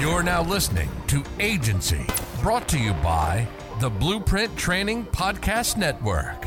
You're now listening to Agency, brought to you by the Blueprint Training Podcast Network.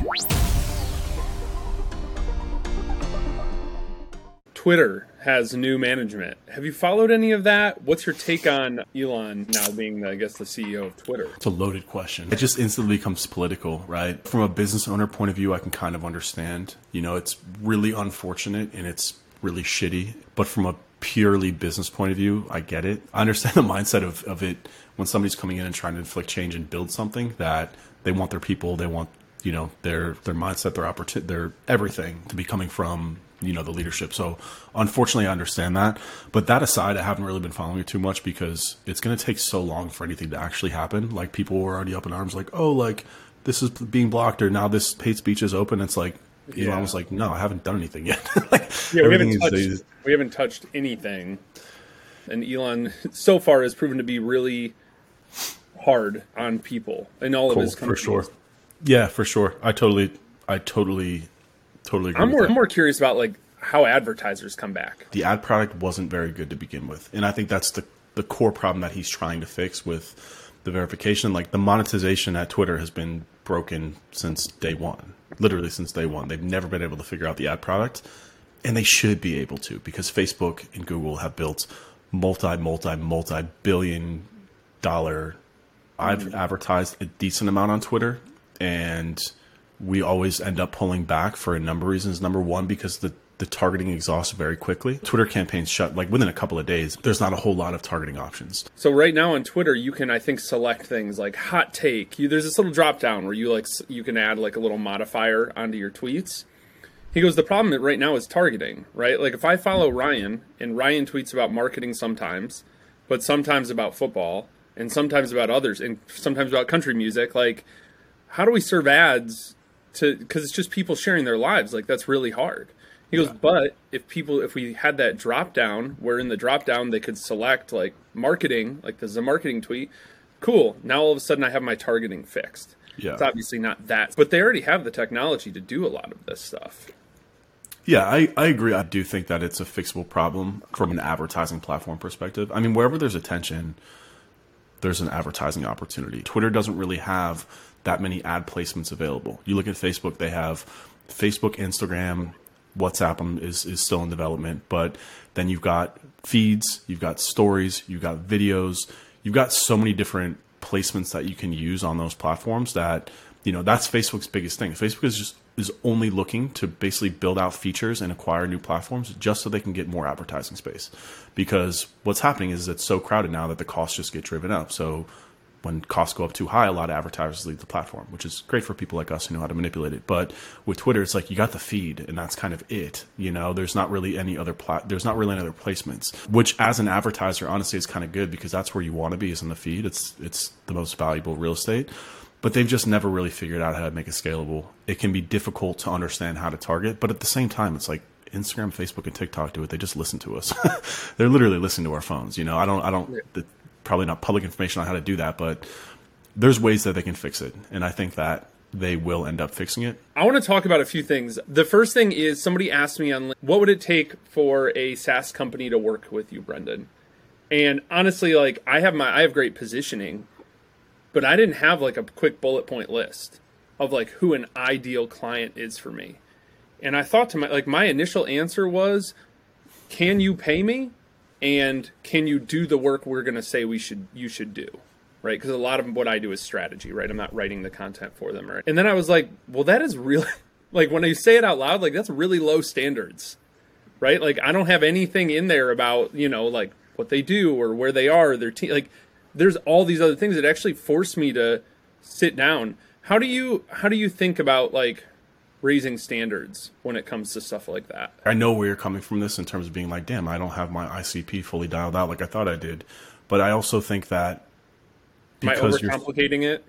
Twitter has new management. Have you followed any of that? What's your take on Elon now being, I guess, the CEO of Twitter? It's a loaded question. It just instantly becomes political, right? From a business owner point of view, I can kind of understand. You know, it's really unfortunate and it's really shitty. But from a purely business point of view, I get it. I understand the mindset of, of it when somebody's coming in and trying to inflict change and build something that they want their people, they want you know their their mindset, their opportunity, their everything to be coming from you know the leadership. So unfortunately, I understand that. But that aside, I haven't really been following it too much because it's going to take so long for anything to actually happen. Like people were already up in arms, like oh, like this is being blocked or now this hate speech is open. It's like yeah. Elon was like, no, I haven't done anything yet. like, yeah, we haven't, touched, we haven't touched anything. And Elon so far has proven to be really hard on people in all cool, of his companies. For sure. Yeah, for sure. I totally, I totally, totally agree. I'm more, I'm more curious about like how advertisers come back. The ad product wasn't very good to begin with, and I think that's the the core problem that he's trying to fix with the verification. Like the monetization at Twitter has been broken since day one, literally since day one. They've never been able to figure out the ad product, and they should be able to because Facebook and Google have built multi, multi, multi billion dollar. I've advertised a decent amount on Twitter, and we always end up pulling back for a number of reasons. Number one, because the the targeting exhausts very quickly. Twitter campaigns shut like within a couple of days. There's not a whole lot of targeting options. So right now on Twitter, you can I think select things like hot take. You, there's this little drop down where you like you can add like a little modifier onto your tweets. He goes, the problem right now is targeting, right? Like if I follow Ryan and Ryan tweets about marketing sometimes, but sometimes about football and sometimes about others and sometimes about country music, like how do we serve ads to because it's just people sharing their lives like that's really hard he goes, yeah. but if people, if we had that drop down, where in the drop down they could select like marketing, like this is a marketing tweet, cool. Now all of a sudden I have my targeting fixed. Yeah. It's obviously not that, but they already have the technology to do a lot of this stuff. Yeah, I, I agree. I do think that it's a fixable problem from an advertising platform perspective. I mean, wherever there's attention, there's an advertising opportunity. Twitter doesn't really have that many ad placements available. You look at Facebook, they have Facebook, Instagram, WhatsApp is is still in development, but then you've got feeds, you've got stories, you've got videos, you've got so many different placements that you can use on those platforms that you know that's Facebook's biggest thing. Facebook is just is only looking to basically build out features and acquire new platforms just so they can get more advertising space. Because what's happening is it's so crowded now that the costs just get driven up. So when costs go up too high, a lot of advertisers leave the platform, which is great for people like us who know how to manipulate it. But with Twitter, it's like you got the feed, and that's kind of it. You know, there's not really any other plat. There's not really any other placements. Which, as an advertiser, honestly, is kind of good because that's where you want to be is in the feed. It's it's the most valuable real estate. But they've just never really figured out how to make it scalable. It can be difficult to understand how to target, but at the same time, it's like Instagram, Facebook, and TikTok do it. They just listen to us. They're literally listening to our phones. You know, I don't, I don't. The, probably not public information on how to do that, but there's ways that they can fix it. And I think that they will end up fixing it. I want to talk about a few things. The first thing is somebody asked me on what would it take for a SaaS company to work with you, Brendan? And honestly, like I have my I have great positioning, but I didn't have like a quick bullet point list of like who an ideal client is for me. And I thought to my like my initial answer was, can you pay me? And can you do the work we're going to say we should you should do right? Because a lot of what i do is strategy right? I'm not writing the content for them right? And then i was like well that is really like when you say it out loud like that's really low standards right? Like i don't have anything in there about you know like what they do or where they are their team like there's all these other things that actually force me to sit down. How do you how do you think about like raising standards when it comes to stuff like that. I know where you're coming from this in terms of being like, damn, I don't have my ICP fully dialed out like I thought I did. But I also think that because Am I overcomplicating it?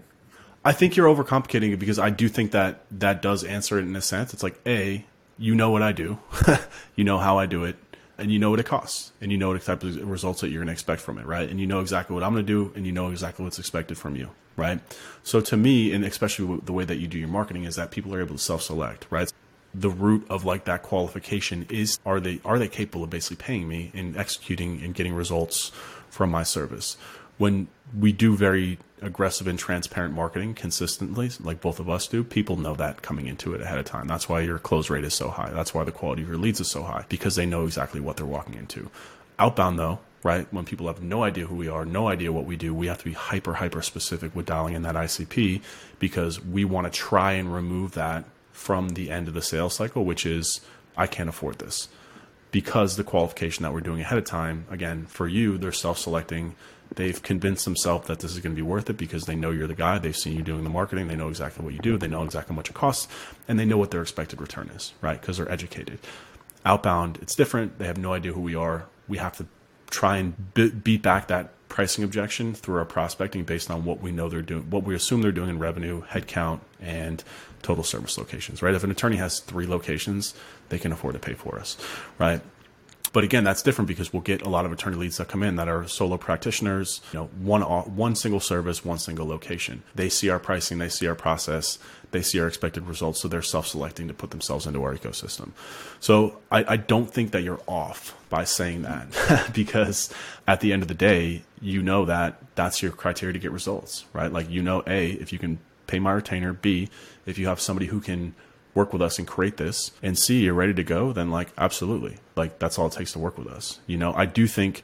I think you're overcomplicating it because I do think that that does answer it in a sense. It's like, A, you know what I do, you know how I do it, and you know what it costs, and you know what type of results that you're going to expect from it, right? And you know exactly what I'm going to do, and you know exactly what's expected from you right? So to me, and especially the way that you do your marketing, is that people are able to self-select, right? the root of like that qualification is are they are they capable of basically paying me and executing and getting results from my service when we do very aggressive and transparent marketing consistently like both of us do people know that coming into it ahead of time that's why your close rate is so high that's why the quality of your leads is so high because they know exactly what they're walking into outbound though right when people have no idea who we are no idea what we do we have to be hyper hyper specific with dialing in that icp because we want to try and remove that from the end of the sales cycle, which is I can't afford this. Because the qualification that we're doing ahead of time, again, for you, they're self selecting. They've convinced themselves that this is going to be worth it because they know you're the guy. They've seen you doing the marketing. They know exactly what you do. They know exactly how much it costs. And they know what their expected return is, right? Because they're educated. Outbound, it's different. They have no idea who we are. We have to try and beat back that pricing objection through our prospecting based on what we know they're doing, what we assume they're doing in revenue, headcount, and total service locations, right? If an attorney has three locations, they can afford to pay for us, right? But again, that's different because we'll get a lot of attorney leads that come in that are solo practitioners, you know, one uh, one single service, one single location. They see our pricing, they see our process, they see our expected results, so they're self-selecting to put themselves into our ecosystem. So I, I don't think that you're off by saying that because at the end of the day, you know that that's your criteria to get results, right? Like you know, a if you can pay my retainer, b if you have somebody who can work with us and create this and see you're ready to go then like absolutely like that's all it takes to work with us you know i do think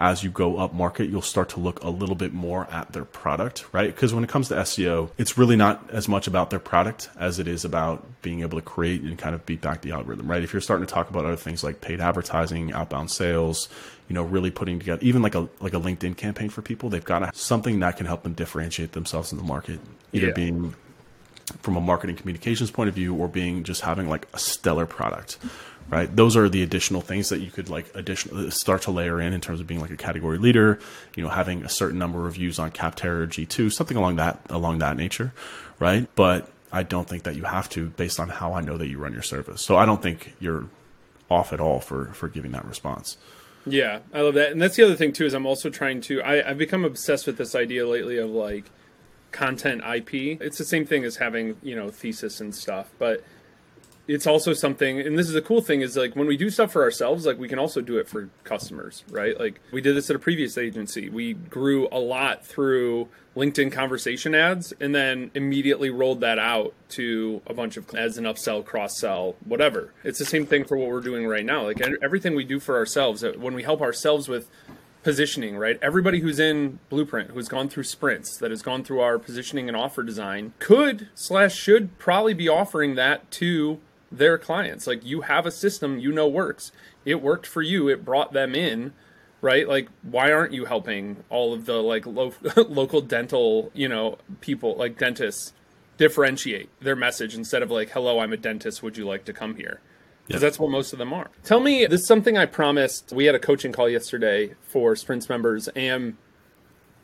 as you go up market, you'll start to look a little bit more at their product, right? Because when it comes to SEO, it's really not as much about their product as it is about being able to create and kind of beat back the algorithm, right? If you're starting to talk about other things like paid advertising, outbound sales, you know, really putting together even like a like a LinkedIn campaign for people, they've got something that can help them differentiate themselves in the market, either yeah. being from a marketing communications point of view or being just having like a stellar product right? Those are the additional things that you could like additional uh, start to layer in in terms of being like a category leader you know having a certain number of views on capterra g2 something along that along that nature right? But i don't think that you have to based on how i know that you run your service. So i don't think you're off at all for for giving that response. Yeah i love that. And that's the other thing too is i'm also trying to I, i've become obsessed with this idea lately of like content ip it's the same thing as having you know thesis and stuff but it's also something and this is a cool thing is like when we do stuff for ourselves like we can also do it for customers right? Like we did this at a previous agency. We grew a lot through linkedin conversation ads and then immediately rolled that out to a bunch of ads and upsell cross sell whatever. It's the same thing for what we're doing right now. Like everything we do for ourselves when we help ourselves with positioning, right? Everybody who's in Blueprint, who's gone through sprints, that has gone through our positioning and offer design, could slash should probably be offering that to their clients. Like you have a system you know works. It worked for you. It brought them in, right? Like why aren't you helping all of the like lo- local dental, you know, people like dentists differentiate their message instead of like, "Hello, I'm a dentist. Would you like to come here?" Because that's what most of them are. Tell me, this is something I promised. We had a coaching call yesterday for Sprints members, and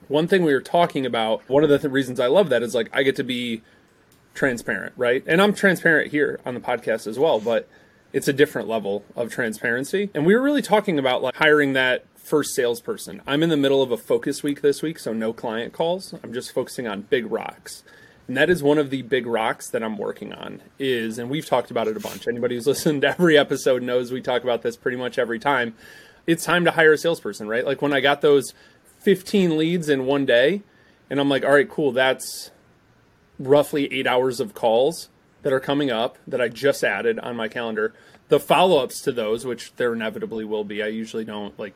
one thing we were talking about, one of the th- reasons I love that is like I get to be transparent, right? And I'm transparent here on the podcast as well, but it's a different level of transparency. And we were really talking about like hiring that first salesperson. I'm in the middle of a focus week this week, so no client calls. I'm just focusing on big rocks. And that is one of the big rocks that I'm working on is and we've talked about it a bunch. Anybody who's listened to every episode knows we talk about this pretty much every time. It's time to hire a salesperson, right? Like when I got those 15 leads in one day and I'm like, "All right, cool, that's roughly eight hours of calls that are coming up that I just added on my calendar. The follow ups to those, which there inevitably will be, I usually don't like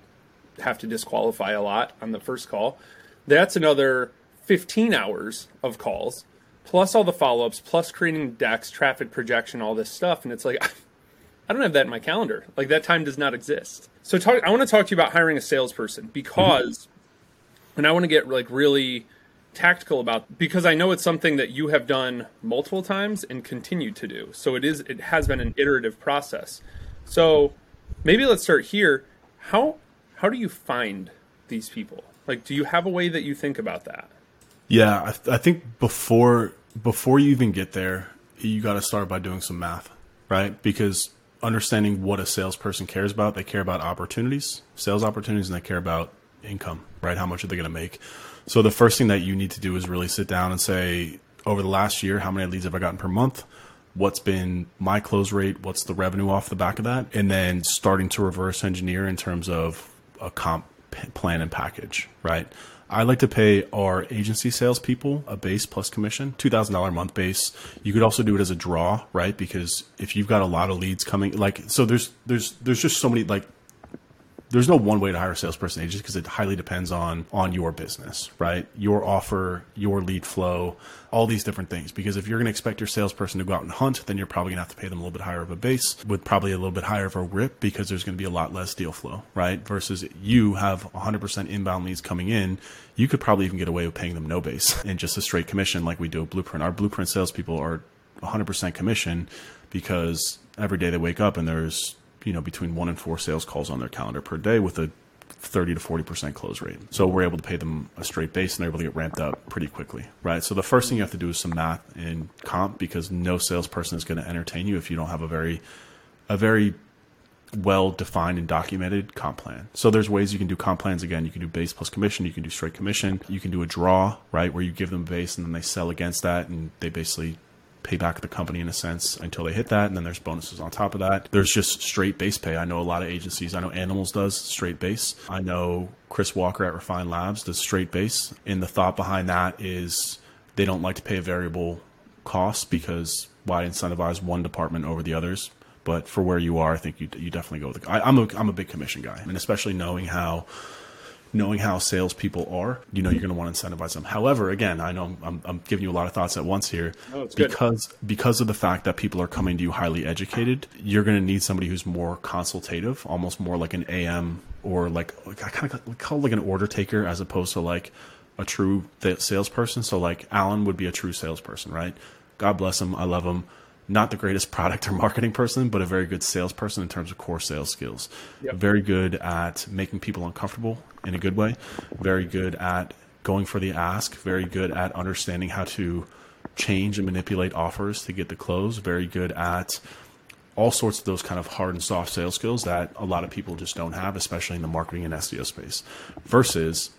have to disqualify a lot on the first call. That's another 15 hours of calls, plus all the follow ups, plus creating decks, traffic projection, all this stuff. And it's like, I don't have that in my calendar. Like that time does not exist. So talk, I want to talk to you about hiring a salesperson because, mm-hmm. and I want to get like really tactical about because I know it's something that you have done multiple times and continue to do. So it is it has been an iterative process. So maybe let's start here. How how do you find these people? Like do you have a way that you think about that? Yeah, I, th- I think before before you even get there, you got to start by doing some math, right? Because understanding what a salesperson cares about, they care about opportunities, sales opportunities, and they care about income, right? How much are they going to make? So the first thing that you need to do is really sit down and say, over the last year, how many leads have I gotten per month? what's been my close rate, what's the revenue off the back of that, and then starting to reverse engineer in terms of a comp plan and package, right? I like to pay our agency salespeople a base plus commission, two thousand dollar month base. You could also do it as a draw, right? Because if you've got a lot of leads coming, like so, there's there's there's just so many like there's no one way to hire a salesperson agent because it highly depends on on your business, right? Your offer, your lead flow, all these different things. Because if you're going to expect your salesperson to go out and hunt, then you're probably going to have to pay them a little bit higher of a base with probably a little bit higher of a rip because there's going to be a lot less deal flow, right? Versus you have 100% inbound leads coming in, you could probably even get away with paying them no base and just a straight commission like we do at Blueprint. Our Blueprint salespeople are 100% commission because every day they wake up and there's you know between one and four sales calls on their calendar per day with a 30 to 40% close rate. So we're able to pay them a straight base and they're able to get ramped up pretty quickly, right? So the first thing you have to do is some math in comp because no salesperson is going to entertain you if you don't have a very, a very well defined and documented comp plan. So there's ways you can do comp plans again. You can do base plus commission, you can do straight commission, you can do a draw, right? Where you give them base and then they sell against that and they basically pay back the company in a sense until they hit that. And then there's bonuses on top of that. There's just straight base pay. I know a lot of agencies. I know Animalz does straight base. I know Chris Walker at Refine Labs does straight base. And the thought behind that is they don't like to pay a variable cost because why incentivize one department over the others? But for where you are, I think you, you definitely go with. The, I, I'm a I'm a big commission guy, and especially knowing how knowing how salespeople are, you know you're going to want to incentivize them. However, again, I know I'm, I'm giving you a lot of thoughts at once here Oh, because because of the fact that people are coming to you highly educated. You're going to need somebody who's more consultative, almost more like an AM or like, like I kind of call it like an order taker as opposed to like a true salesperson. So like Alan would be a true salesperson, right? God bless him. I love him. Not the greatest product or marketing person, but a very good salesperson in terms of core sales skills. Yep. Very good at making people uncomfortable in a good way. Very good at going for the ask. Very good at understanding how to change and manipulate offers to get the close. Very good at all sorts of those kind of hard and soft sales skills that a lot of people just don't have, especially in the marketing and SEO space. Versus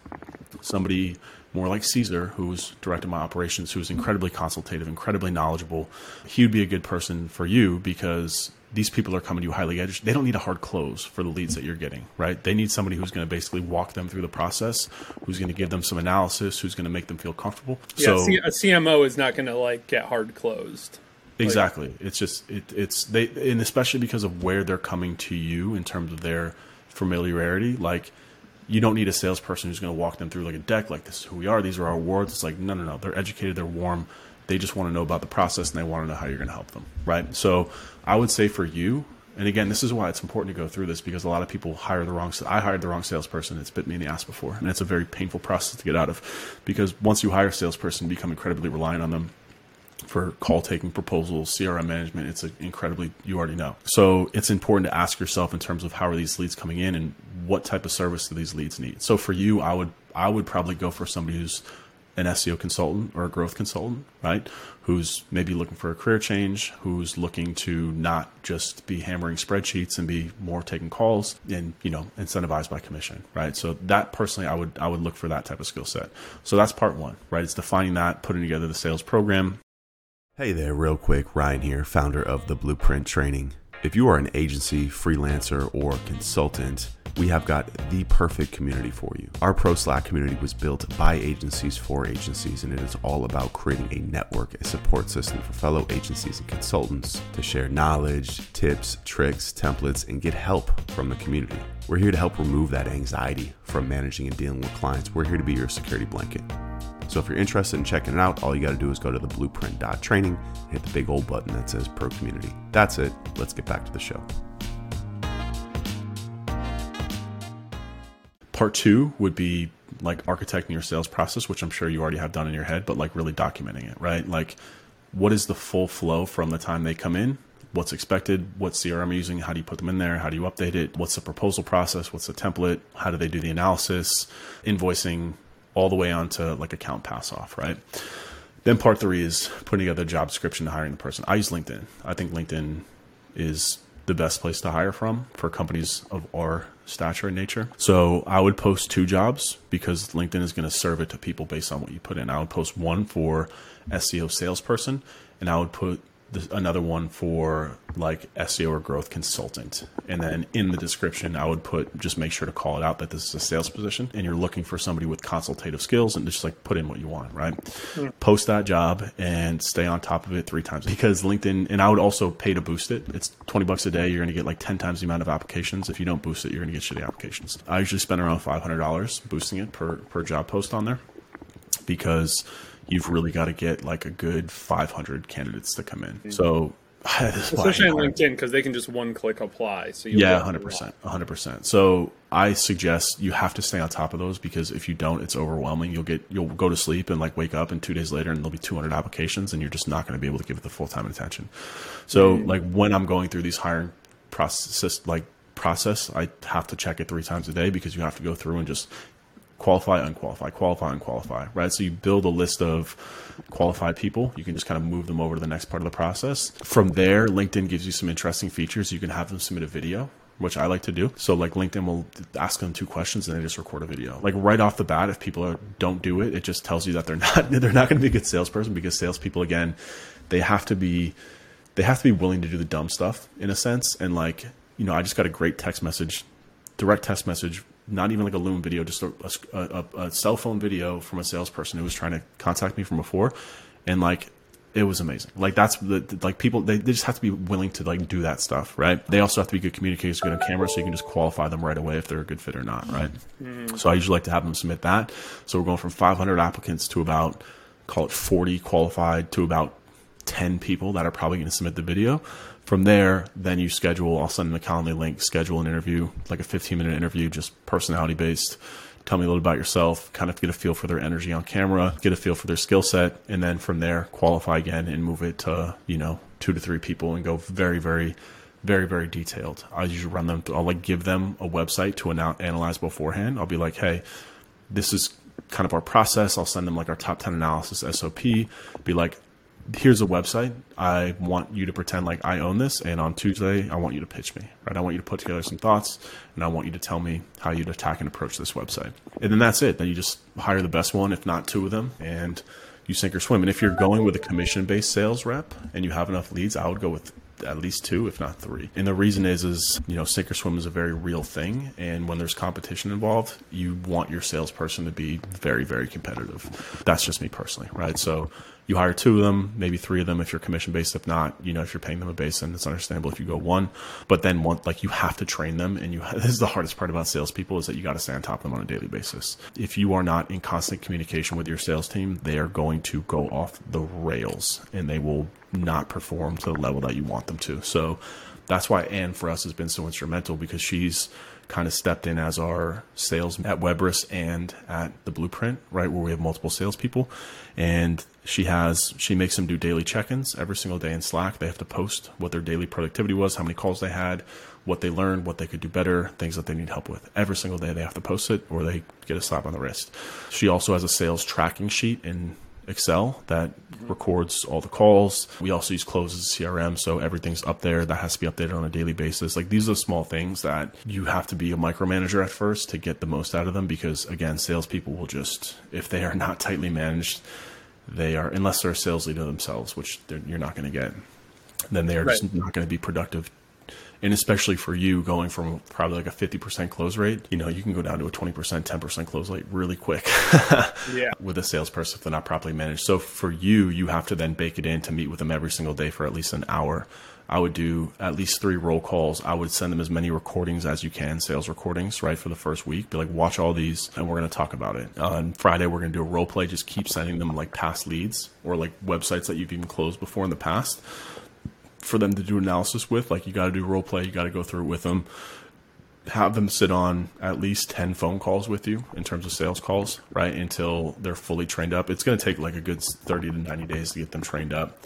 somebody more like Caesar, who's directing my operations, who's incredibly consultative, incredibly knowledgeable. He would be a good person for you because these people are coming to you highly educated. They don't need a hard close for the leads that you're getting, right? They need somebody who's going to basically walk them through the process, who's going to give them some analysis, who's going to make them feel comfortable. Yeah, so a CMO is not going to like get hard closed. Exactly. it's just it, it's they and especially because of where they're coming to you in terms of their familiarity. Like you don't need a salesperson who's going to walk them through like a deck. Like this is who we are. These are our awards. It's like no, no, no. They're educated. They're warm. They just want to know about the process and they want to know how you're going to help them. Right. So I would say for you. And again, this is why it's important to go through this because a lot of people hire the wrong. I hired the wrong salesperson. It's bit me in the ass before, and it's a very painful process to get out of. Because once you hire a salesperson, you become incredibly reliant on them for call taking proposals, CRM management. It's incredibly, you already know. So it's important to ask yourself in terms of how are these leads coming in and what type of service do these leads need. So for you, I would, I would probably go for somebody who's an SEO consultant or a growth consultant, right? Who's maybe looking for a career change, who's looking to not just be hammering spreadsheets and be more taking calls and, you know, incentivized by commission, right? So that personally, I would, I would look for that type of skill set. So that's part one, right? It's defining that, putting together the sales program, Hey there, real quick. Ryan here, founder of the Blueprint Training. If you are an agency, freelancer, or consultant, we have got the perfect community for you. Our Pro Slack community was built by agencies for agencies, and it is all about creating a network, a support system for fellow agencies and consultants to share knowledge, tips, tricks, templates, and get help from the community. We're here to help remove that anxiety from managing and dealing with clients. We're here to be your security blanket. So if you're interested in checking it out, all you got to do is go to the blueprint.training hit the big old button that says Pro Community. That's it. Let's get back to the show. Part two would be like architecting your sales process, which I'm sure you already have done in your head, but like really documenting it, right? Like, what is the full flow from the time they come in? What's expected? What CRM are you using? How do you put them in there? How do you update it? What's the proposal process? What's the template? How do they do the analysis? Invoicing all the way onto like account pass off, right? Then part three is putting together a job description to hiring the person. I use LinkedIn. I think LinkedIn is the best place to hire from for companies of our stature and nature. So I would post two jobs because LinkedIn is going to serve it to people based on what you put in. I would post one for SEO salesperson, and I would put another one for like SEO or growth consultant. And then in the description, I would put just make sure to call it out that this is a sales position and you're looking for somebody with consultative skills and just like put in what you want, right? Mm. Post that job and stay on top of it three times because LinkedIn, and I would also pay to boost it. It's 20 bucks a day. You're going to get like 10 times the amount of applications. If you don't boost it, you're going to get shitty applications. I usually spend around $500 boosting it per, per job post on there because you've really got to get like a good 500 candidates to come in. Mm-hmm. So especially on LinkedIn because they can just one click apply. So yeah, hundred percent, hundred percent. So I suggest you have to stay on top of those because if you don't, it's overwhelming. You'll get you'll go to sleep and like wake up and two days later and there'll be 200 applications and you're just not going to be able to give it the full time attention. So mm-hmm. like when I'm going through these hiring process like process, I have to check it three times a day because you have to go through and just qualify, unqualify, qualify, unqualify, right? So you build a list of qualified people. You can just kind of move them over to the next part of the process. From there, LinkedIn gives you some interesting features. You can have them submit a video, which I like to do. So like LinkedIn will ask them two questions and they just record a video. Like right off the bat, if people are, don't do it, it just tells you that they're not they're not going to be a good salesperson because salespeople again, they have to be they have to be willing to do the dumb stuff in a sense. And like you know, I just got a great text message, direct text message not even like a Loom video, just a, a, a, cell phone video from a salesperson who was trying to contact me from before, and like it was amazing. Like that's the like people they, they just have to be willing to like do that stuff, right? They also have to be good communicators, good on camera, so you can just qualify them right away if they're a good fit or not, right? Mm-hmm. So I usually like to have them submit that. So we're going from 500 applicants to about call it 40 qualified to about 10 people that are probably going to submit the video. From there, then you schedule, I'll send them a Calendly link, schedule an interview, like a 15 minute interview, just personality based. Tell me a little about yourself, kind of get a feel for their energy on camera, get a feel for their skill set, and then from there, qualify again and move it to, you know, two to three people and go very, very, very, very detailed. I usually run them, Through, I'll like give them a website to analyze beforehand. I'll be like, hey, this is kind of our process. I'll send them like our top 10 analysis SOP, be like, here's a website. I want you to pretend like I own this, and on Tuesday, I want you to pitch me. Right? I want you to put together some thoughts, and I want you to tell me how you'd attack and approach this website. And then that's it. Then you just hire the best one, if not two of them, and you sink or swim. And if you're going with a commission-based sales rep and you have enough leads, I would go with at least two, if not three. And the reason is, is you know, sink or swim is a very real thing, and when there's competition involved, you want your salesperson to be very, very competitive. That's just me personally, right? So you hire two of them, maybe three of them if you're commission based. If not, you know, if you're paying them a base, then it's understandable if you go one. But then one, like you have to train them, and you this is the hardest part about salespeople is that you got to stay on top of them on a daily basis. If you are not in constant communication with your sales team, they are going to go off the rails, and they will not perform to the level that you want them to. So that's why Anne for us has been so instrumental because she's kind of stepped in as our sales at Webris and at the Blueprint, right, where we have multiple salespeople. And she has she makes them do daily check-ins every single day in Slack. They have to post what their daily productivity was, how many calls they had, what they learned, what they could do better, things that they need help with. Every single day they have to post it or they get a slap on the wrist. She also has a sales tracking sheet in Excel that records all the calls. We also use Close as CRM, so everything's up there. That has to be updated on a daily basis. Like these are small things that you have to be a micromanager at first to get the most out of them because again, salespeople will just if they are not tightly managed, they are unless they're a sales leader themselves, which you're not going to get. Then they are right. just not going to be productive and especially for you going from probably like a 50% close rate you know you can go down to a 20% 10% close rate really quick yeah. with a salesperson if they're not properly managed so for you you have to then bake it in to meet with them every single day for at least an hour I would do at least three roll calls. I would send them as many recordings as you can, sales recordings, right, for the first week. Be like, watch all these, and we're going to talk about it. Uh, on Friday, we're going to do a role play. Just keep sending them like past leads or like websites that you've even closed before in the past for them to do analysis with. Like you got to do role play, you got to go through it with them. Have them sit on at least 10 phone calls with you in terms of sales calls, right? Until they're fully trained up. It's going to take like a good 30 to 90 days to get them trained up.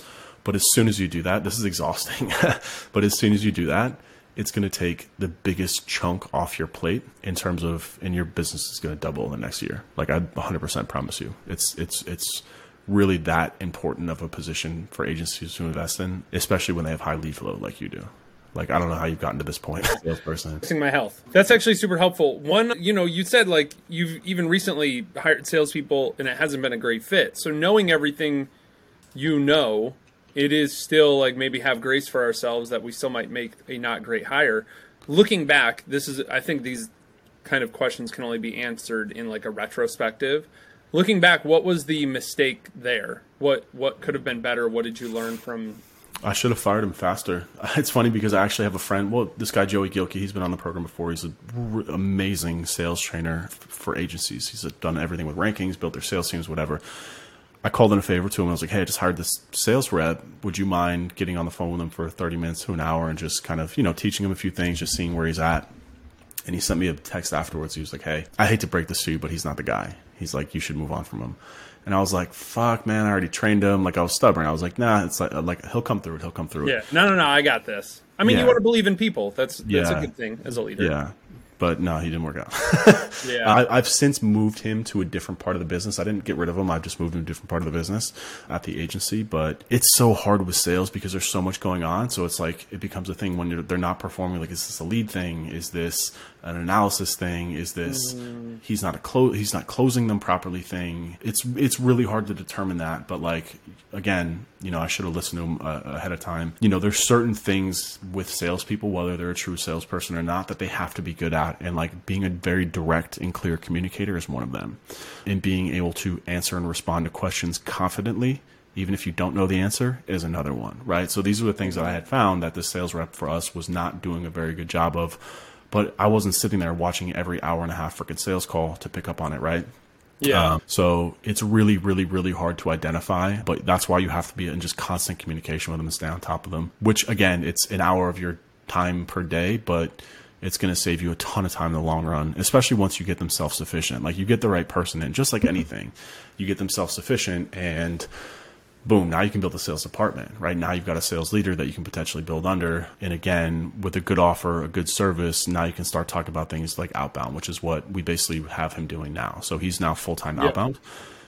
But as soon as you do that, this is exhausting. but as soon as you do that, it's going to take the biggest chunk off your plate in terms of, and your business is going to double in the next year. Like I 100% promise you. It's, it's, it's, really that important of a position for agencies to invest in, especially when they have high lead flow like you do. Like I don't know how you've gotten to this point, salesperson. My health. That's actually super helpful. One, you know, you said like you've even recently hired salespeople and it hasn't been a great fit. So knowing everything you know it is still like maybe have grace for ourselves that we still might make a not great hire. Looking back, this is I think these kind of questions can only be answered in like a retrospective. Looking back, what was the mistake there? What what could have been better? What did you learn from I should have fired him faster. It's funny because I actually have a friend. Well, this guy Joey Gilkey, he's been on the program before. He's an r- amazing sales trainer for agencies. He's uh, done everything with rankings, built their sales teams, whatever. I called in a favor to him. I was like, "Hey, I just hired this sales rep. Would you mind getting on the phone with him for thirty minutes to an hour and just kind of, you know, teaching him a few things, just seeing where he's at?" And he sent me a text afterwards. He was like, "Hey, I hate to break this to you, but he's not the guy. He's like, you should move on from him." And I was like, "Fuck, man! I already trained him. Like, I was stubborn. I was like, nah, it's like, uh, like he'll come through it. He'll come through it." Yeah, no, no, no. I got this. I mean, Yeah. you want to believe in people. That's that's Yeah. a good thing as a leader. Yeah. But no, he didn't work out. Yeah. I, I've since moved him to a different part of the business. I didn't get rid of him. I've just moved him to a different part of the business at the agency. But it's so hard with sales because there's so much going on. So it's like it becomes a thing when you're, they're not performing. Like, is this a lead thing? Is this an analysis thing? Is this he's not a close he's not closing them properly thing? It's it's really hard to determine that. But like again, you know, I should have listened to him uh, ahead of time. You know, there's certain things with salespeople, whether they're a true salesperson or not, that they have to be good at. And like being a very direct and clear communicator is one of them. And being able to answer and respond to questions confidently, even if you don't know the answer, is another one, right? So these are the things that I had found that the sales rep for us was not doing a very good job of. But I wasn't sitting there watching every hour and a half freaking sales call to pick up on it, right? yeah. Um, so it's really, really, really hard to identify, but that's why you have to be in just constant communication with them and stay on top of them. Which again, it's an hour of your time per day, but it's going to save you a ton of time in the long run, especially once you get them self sufficient. Like you get the right person in, just like anything, you get them self sufficient and boom, now you can build a sales department, right? Now you've got a sales leader that you can potentially build under. And again, with a good offer, a good service, now you can start talking about things like outbound, which is what we basically have him doing now. So he's now full time outbound.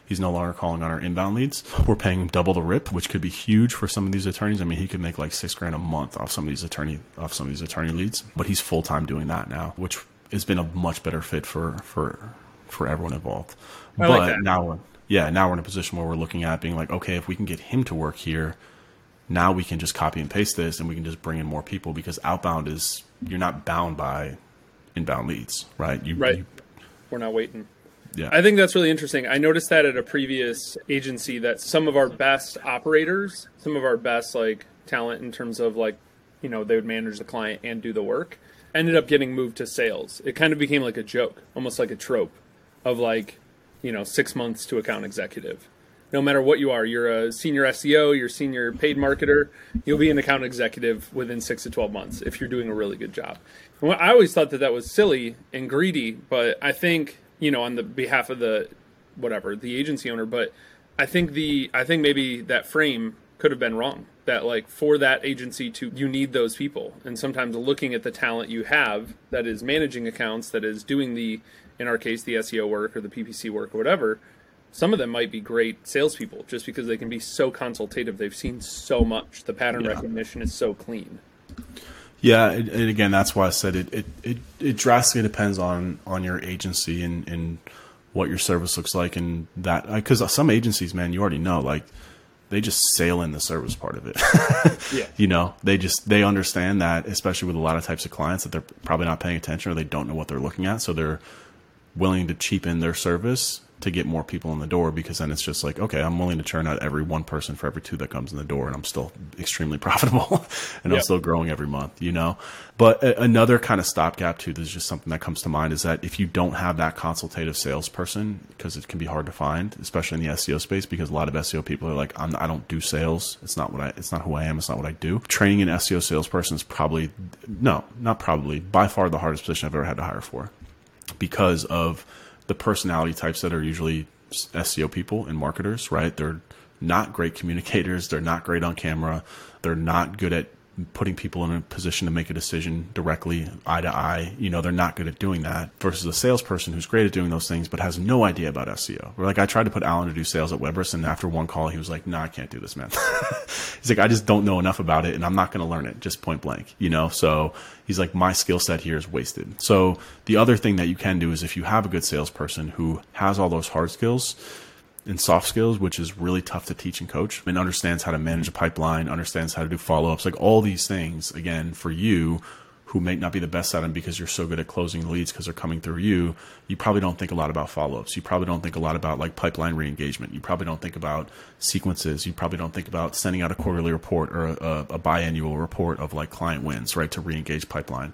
He's no longer calling on our inbound leads. We're paying him double the rip, which could be huge for some of these attorneys. I mean, he could make like six grand a month off some of these attorney off some of these attorney leads, but he's full time doing that now, which has been a much better fit for for for everyone involved. I but like now we're yeah, now we're in a position where we're looking at being like, okay, if we can get him to work here, now we can just copy and paste this and we can just bring in more people because outbound is you're not bound by inbound leads, right? You, Right. you- We're not waiting. yeah. I think that's really interesting. I noticed that at a previous agency that some of our best operators, some of our best like talent in terms of like, you know, they would manage the client and do the work, ended up getting moved to sales. It kind of became like a joke, almost like a trope of like, you know, 6 months to account executive. No matter what you are, you're a senior SEO, you're senior paid marketer, you'll be an account executive within 6 to 12 months if you're doing a really good job. And I always thought that that was silly and greedy, but I think, you know, on the behalf of the whatever, the agency owner, but I think the I think maybe that frame could have been wrong. That like for that agency to you need those people. And sometimes looking at the talent you have that is managing accounts, that is doing the in our case the SEO work or the PPC work or whatever, some of them might be great salespeople just because they can be so consultative. They've seen so much. The pattern Yeah. recognition is so clean. Yeah, and and again, that's why I said it. It it, it drastically depends on on your agency and and what your service looks like, and that uh, because some agencies, man, you already know, like they just sail in the service part of it. Yeah. you know, they just they understand that, especially with a lot of types of clients, that they're probably not paying attention or they don't know what they're looking at, so they're willing to cheapen their service to get more people in the door because then it's just like okay i'm willing to churn out every one person for every two that comes in the door and i'm still extremely profitable and i'm still growing every month you know? But a- another kind of stopgap too there's just something that comes to mind is that if you don't have that consultative salesperson because it can be hard to find especially in the seo space because a lot of seo people are like I'm, i don't do sales. It's not what i it's not who i am. It's not what i do. Training an seo salesperson is probably no not probably by far the hardest position i've ever had to hire for because of the personality types that are usually SEO people and marketers, right? They're not great communicators. They're not great on camera. They're not good at putting people in a position to make a decision directly, eye to eye. You know, they're not good at doing that versus a salesperson who's great at doing those things, but has no idea about SEO. Or like I tried to put Alan to do sales at Webris and after one call, he was like, no, I can't do this, man. he's like, I just don't know enough about it and I'm not going to learn it just point blank, you know? So he's like, my skill set here is wasted. So the other thing that you can do is if you have a good salesperson who has all those hard skills, in soft skills, which is really tough to teach and coach, and understands how to manage a pipeline, understands how to do follow ups, like all these things, again, for you who may not be the best at them because you're so good at closing leads because they're coming through you, you probably don't think a lot about follow ups. You probably don't think a lot about like pipeline re engagement. You probably don't think about sequences. You probably don't think about sending out a quarterly report or a, a biannual report of like client wins, right, to re engage pipeline.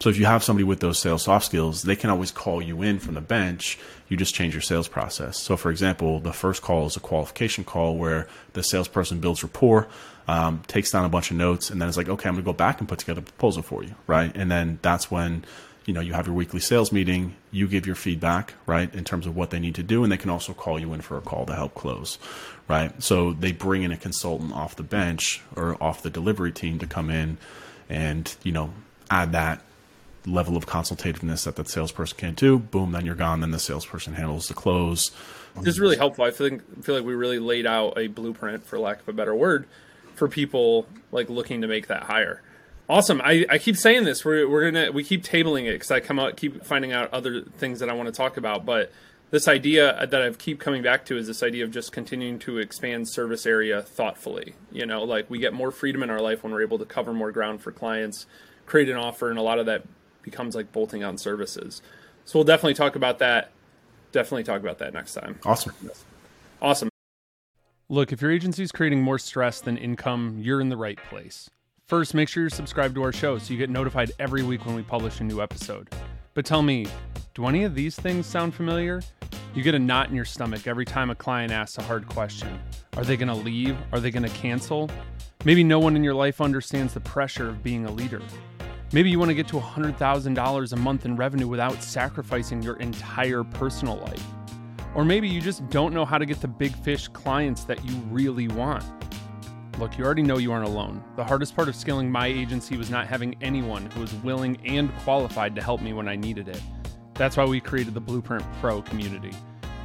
So if you have somebody with those sales soft skills, they can always call you in from the bench. You just change your sales process. So for example, the first call is a qualification call where the salesperson builds rapport, um, takes down a bunch of notes, and then it's like, okay, I'm to go back and put together a proposal for you, right? And then that's when you know you have your weekly sales meeting. You give your feedback, right, in terms of what they need to do, and they can also call you in for a call to help close, right? So they bring in a consultant off the bench or off the delivery team to come in and you know add that level of consultativeness that that salesperson can't do. Boom, then you're gone. Then the salesperson handles the close. This is really helpful. I feel feel like we really laid out a blueprint, for lack of a better word, for people like looking to make that higher. Awesome. I, I keep saying this. We're, we're gonna we keep tabling it because I come out keep finding out other things that I want to talk about. But this idea uh, that I keep coming back to is this idea of just continuing to expand service area thoughtfully. You know, like we get more freedom in our life when we're able to cover more ground for clients, create an offer, and a lot of that becomes like bolting on services. So we'll definitely talk about that. Definitely talk about that next time. Awesome. Awesome. Look, if your agency is creating more stress than income, you're in the right place. First, make sure you're subscribed to our show so you get notified every week when we publish a new episode. But tell me, do any of these things sound familiar? You get a knot in your stomach every time a client asks a hard question. Are they going to leave? Are they going to cancel? Maybe no one in your life understands the pressure of being a leader. Maybe you want to get to $100,000 a month in revenue without sacrificing your entire personal life. Or maybe you just don't know how to get the big fish clients that you really want. Look, you already know you aren't alone. The hardest part of scaling my agency was not having anyone who was willing and qualified to help me when I needed it. That's why we created the Blueprint Pro community.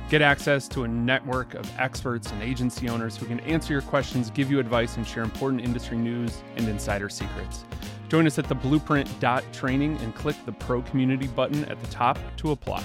Get access to a network of experts and agency owners who can answer your questions, give you advice, and share important industry news and insider secrets. Join us at the blueprint.training and click the Pro Community button at the top to apply.